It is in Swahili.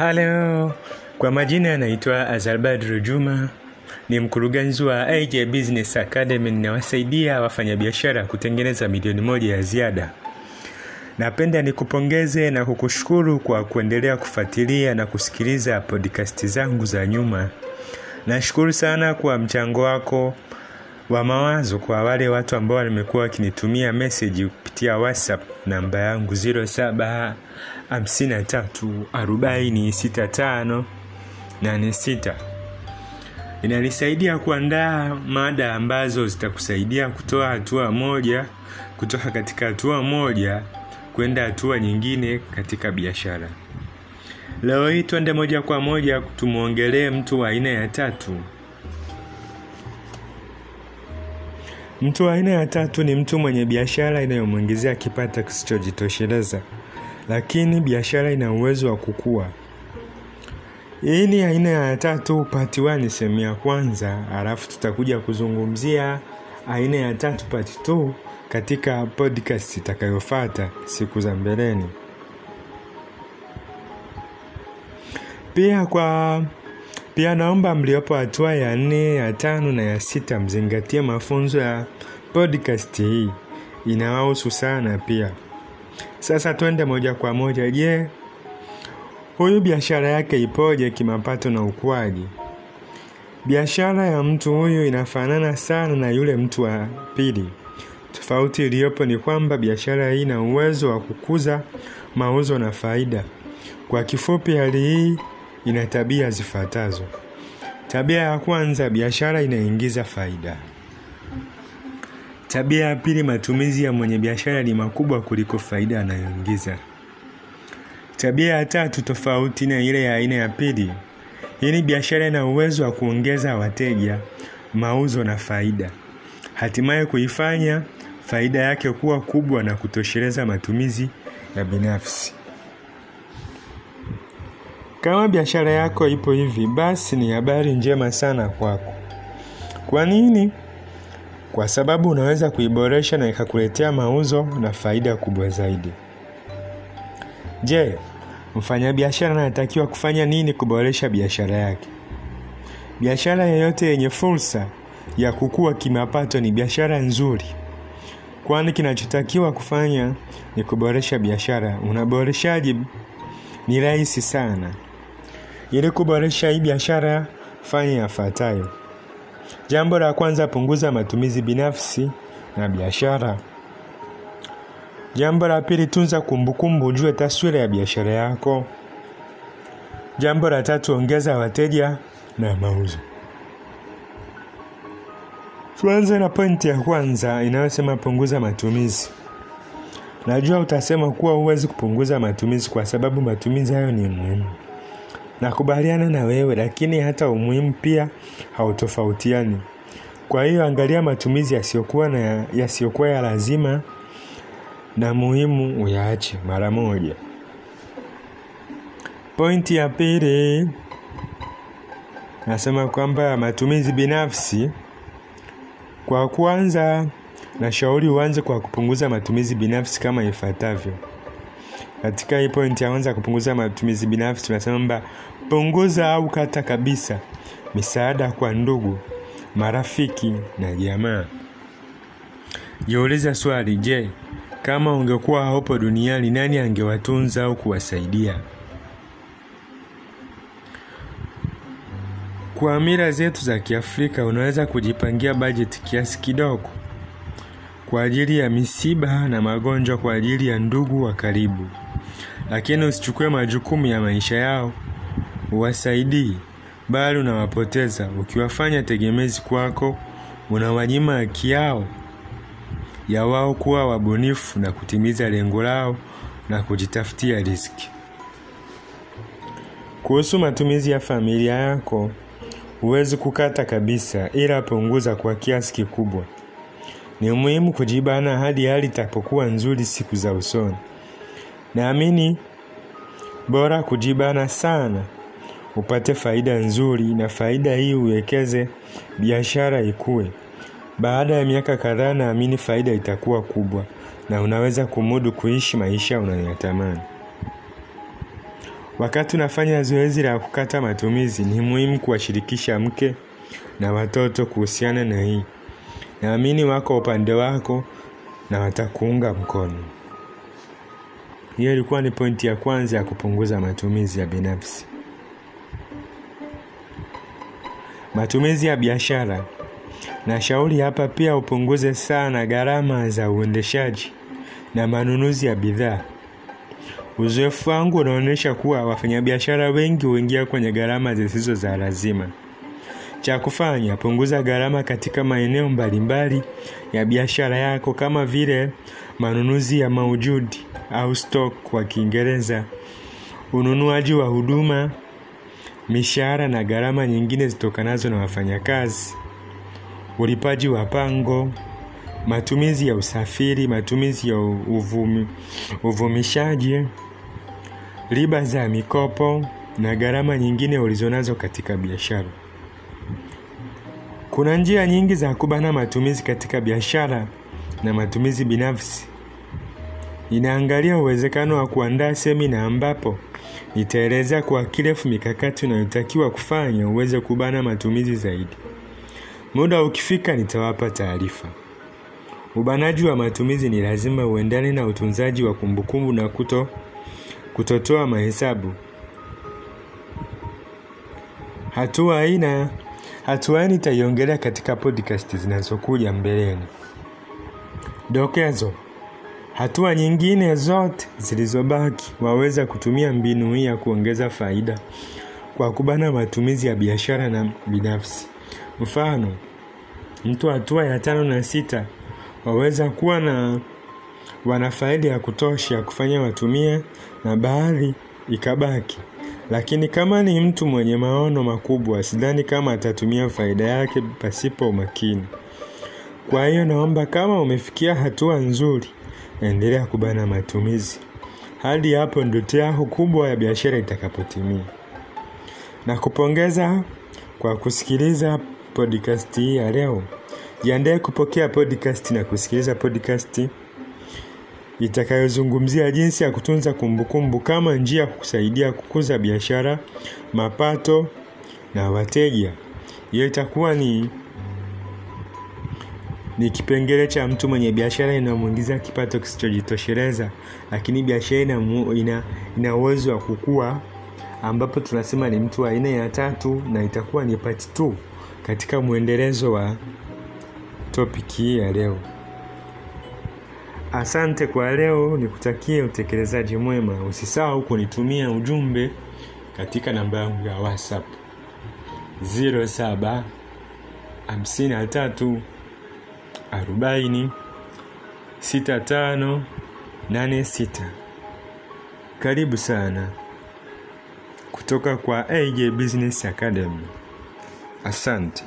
Halo, kwa majina yanaitwa Azalbadru Juma, ni mkurugenzi wa AJ Business Academy. Ninawasaidia wafanyabiashara kutengeneza milioni moja ya ziada. Napenda nikupongeze na kukushukuru kwa kuendelea kufuatilia na kusikiliza podcast zangu za nyuma. Nashukuru sana kwa mchango wako wa mawazo kwa wale watu ambao wamekuwa wakinitumia meseji kupitia WhatsApp namba yangu 07 53 40 65 86. Inanisaidia kuandaa mada ambazo zitakusaidia kutoa hatua moja kutoka katika hatua moja kwenda hatua nyingine katika biashara. Leo hii twende moja kwa moja tumwongelee mtu wa aina ya tatu. Mtu wa aina ya tatu ni mtu mwenye biashara inayomwingizia kipato kisichojitosheleza, lakini biashara ina uwezo wa kukua. Hii ni aina ya tatu, part 1 sehemu ya kwanza, alafu tutakuja kuzungumzia aina ya tatu part 2 katika podcast itakayofuata siku za mbeleni. Pia kwa pia naomba mliopo hatua ya nne, ya tano na ya sita mzingatie mafunzo ya podcast hii, inawahusu sana pia. Sasa twende moja kwa moja. Je, huyu biashara yake ipoje kimapato na ukuaji? Biashara ya mtu huyu inafanana sana na yule mtu wa pili. Tofauti iliyopo ni kwamba biashara hii ina uwezo wa kukuza mauzo na faida. Kwa kifupi, hali hii ina tabia zifuatazo. Tabia ya kwanza, biashara inaingiza faida. Tabia ya pili, matumizi ya mwenye biashara ni makubwa kuliko faida anayoingiza. Tabia ya tatu, tofauti na ile ya aina ya pili, hii biashara ina uwezo wa kuongeza wateja, mauzo na faida, hatimaye kuifanya faida yake kuwa kubwa na kutosheleza matumizi ya binafsi. Kama biashara yako ipo hivi, basi ni habari njema sana kwako. Kwa nini? Kwa sababu unaweza kuiboresha na ikakuletea mauzo na faida kubwa zaidi. Je, mfanyabiashara anatakiwa kufanya nini kuboresha biashara yake? Biashara yoyote yenye fursa ya kukua kimapato ni biashara nzuri, kwani kinachotakiwa kufanya ni kuboresha biashara. Unaboreshaje? Ni rahisi sana. Ili kuboresha hii biashara, fanya yafuatayo. Jambo la kwanza, punguza matumizi binafsi na biashara. Jambo la pili, tunza kumbukumbu, ujue taswira ya biashara yako. Jambo la tatu, ongeza wateja na mauzo. Tuanze na pointi ya kwanza inayosema punguza matumizi. Najua utasema kuwa huwezi kupunguza matumizi kwa sababu matumizi hayo ni muhimu. Nakubaliana na wewe, lakini hata umuhimu pia hautofautiani. Kwa hiyo angalia matumizi yasiyokuwa na yasiyokuwa ya lazima na muhimu uyaache mara moja. Pointi ya pili nasema kwamba matumizi binafsi, kwa kwanza, nashauri uanze kwa kupunguza matumizi binafsi kama ifuatavyo. Katika hii pointi ya kwanza, kupunguza matumizi binafsi, tunasema punguza au kata kabisa misaada kwa ndugu, marafiki na jamaa. jiuliza swali, je, kama ungekuwa haupo duniani, nani angewatunza au kuwasaidia? Kwa mira zetu za Kiafrika, unaweza kujipangia bajeti kiasi kidogo kwa ajili ya misiba na magonjwa kwa ajili ya ndugu wa karibu, lakini usichukue majukumu ya maisha yao uwasaidii, bali unawapoteza. Ukiwafanya tegemezi kwako, unawanyima haki yao ya wao kuwa wabunifu na kutimiza lengo lao na kujitafutia riziki. Kuhusu matumizi ya familia yako, huwezi kukata kabisa, ila punguza kwa kiasi kikubwa. Ni muhimu kujibana hadi hali itapokuwa nzuri siku za usoni. Naamini bora kujibana sana upate faida nzuri, na faida hii uwekeze biashara ikue. Baada ya miaka kadhaa, naamini faida itakuwa kubwa na unaweza kumudu kuishi maisha unayoyatamani. Wakati unafanya zoezi la kukata matumizi, ni muhimu kuwashirikisha mke na watoto kuhusiana na hii. Naamini wako upande wako na watakuunga mkono. Hiyo ilikuwa ni pointi ya kwanza ya kupunguza matumizi ya binafsi. Matumizi ya biashara. Nashauri hapa pia upunguze sana gharama za uendeshaji na manunuzi ya bidhaa. Uzoefu wangu unaonyesha kuwa wafanyabiashara wengi huingia kwenye gharama zisizo za lazima. Cha kufanya, punguza gharama katika maeneo mbalimbali ya biashara yako kama vile manunuzi ya maujudi au stock kwa Kiingereza, ununuaji wa huduma, mishahara na gharama nyingine zitokanazo na wafanyakazi, ulipaji wa pango, matumizi ya usafiri, matumizi ya uvumi, uvumishaji, riba za mikopo na gharama nyingine ulizonazo katika biashara. Kuna njia nyingi za kubana matumizi katika biashara na matumizi binafsi. Inaangalia uwezekano wa kuandaa semina ambapo nitaelezea kwa kirefu mikakati unayotakiwa kufanya uweze kubana matumizi zaidi. Muda ukifika nitawapa taarifa. Ubanaji wa matumizi ni lazima uendane na utunzaji wa kumbukumbu na kuto kutotoa mahesabu. Hatua aina hatua nitaiongelea katika podcast zinazokuja mbeleni. Dokezo. Hatua nyingine zote zilizobaki waweza kutumia mbinu hii ya kuongeza faida kwa kubana matumizi ya biashara na binafsi. Mfano, mtu hatua ya tano na sita waweza kuwa na wana faida ya kutosha ya kufanya watumie na baadhi ikabaki. Lakini kama ni mtu mwenye maono makubwa, sidhani kama atatumia faida yake pasipo umakini. Kwa hiyo naomba kama umefikia hatua nzuri, endelea kubana matumizi. Hadi hapo ndoto yako kubwa ya biashara itakapotimia. Na kupongeza kwa kusikiliza podcast hii ya leo. Jiandae kupokea podcast na kusikiliza podcast itakayozungumzia jinsi ya kutunza kumbukumbu kama njia ya kukusaidia kukuza biashara, mapato na wateja. Hiyo itakuwa ni ni kipengele cha mtu mwenye biashara inamwingiza kipato kisichojitosheleza, lakini biashara ina ina, ina uwezo wa kukua, ambapo tunasema ni mtu wa aina ya tatu, na itakuwa ni part 2 katika mwendelezo wa topiki hii ya leo. Asante kwa leo, nikutakie utekelezaji mwema. Usisahau kunitumia ujumbe katika namba yangu ya WhatsApp 07 53 40 65 86. Karibu sana kutoka kwa AJ Business Academy. Asante.